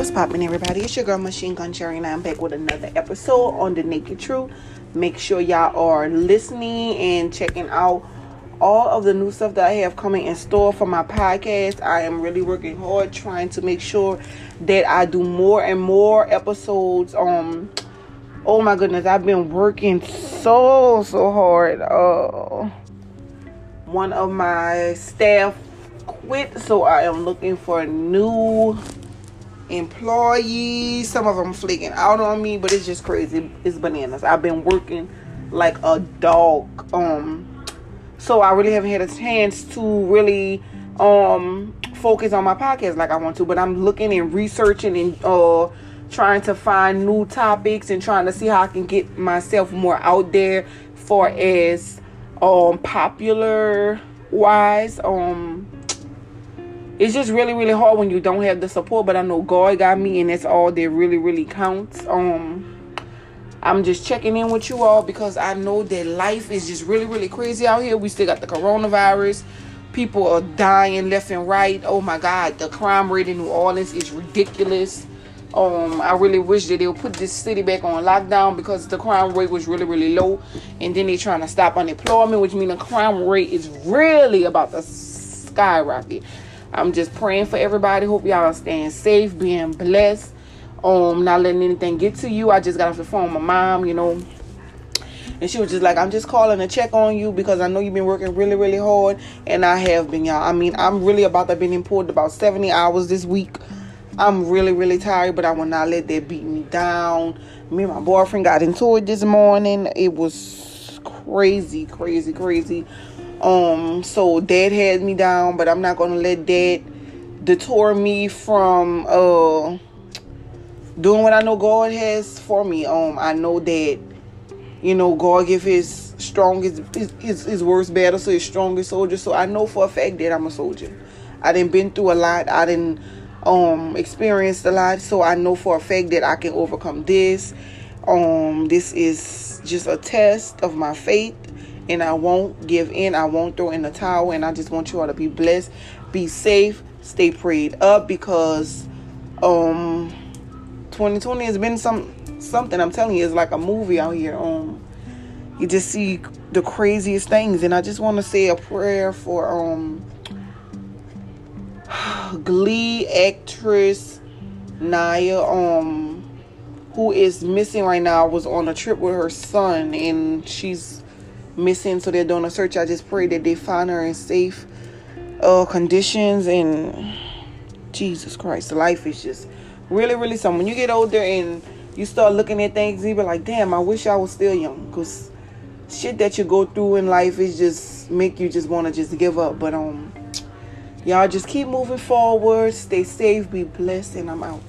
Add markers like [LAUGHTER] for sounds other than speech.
What's poppin', everybody? It's your girl Machine Gun Cherry, and I'm back with another episode on the Naked Truth. Make sure y'all are listening and checking out all of the new stuff that I have coming in store for my podcast. I am really working hard trying to make sure that I do more and more episodes. Um, oh my goodness, I've been working so so hard. Uh, one of my staff quit, so I am looking for a new employees. Some of them flaking out on me, but it's just crazy. It's bananas. I've been working like a dog. Um, so I really haven't had a chance to really um focus on my podcast like I want to. But I'm looking and researching and uh trying to find new topics and trying to see how I can get myself more out there for as um popular wise um it's just really really hard when you don't have the support but i know god got me and that's all that really really counts. Um i'm just checking in with you all because i know that life is just really really crazy out here. We still got the coronavirus. People are dying left and right. Oh my god the crime rate in new orleans is ridiculous. Um i really wish that they'll put this city back on lockdown because the crime rate was really really low and then they're trying to stop unemployment which means the crime rate is really about to skyrocket I'm just praying for everybody. Hope y'all are staying safe, being blessed, um, not letting anything get to you. I just got off the phone with my mom, you know. And she was just like, I'm just calling to check on you because I know you've been working really, really hard. And I have been, y'all. I mean, I'm really about to be employed about 70 hours this week. I'm really, really tired, but I will not let that beat me down. Me and my boyfriend got into it this morning. It was crazy, crazy, crazy. Um, so dad had me down, but I'm not gonna let that detour me from uh doing what I know God has for me. Um, I know that you know God give His strongest His, his, his worst battle so His strongest soldier. So I know for a fact that I'm a soldier. I didn't been through a lot. I didn't um experienced a lot. So I know for a fact that I can overcome this. Um, this is just a test of my faith and I won't give in. I won't throw in the towel. And I just want you all to be blessed, be safe, stay prayed up because um 2020 has been some something. I'm telling you, it's like a movie out here. Um, you just see the craziest things, and I just want to say a prayer for um [SIGHS] Glee actress Naya um who is missing right now was on a trip with her son and she's missing, so they're doing a search. I just pray that they find her in safe uh, conditions. And Jesus Christ, life is just really, really something. When you get older and you start looking at things, you be like, damn, I wish I was still young. Because shit that you go through in life is just make you just want to just give up. But um, y'all just keep moving forward, stay safe, be blessed, and I'm out.